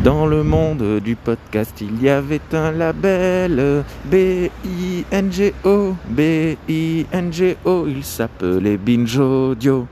Dans le monde du podcast, il y avait un label B-I-N-G-O, B-I-N-G-O, il s'appelait Binge Audio.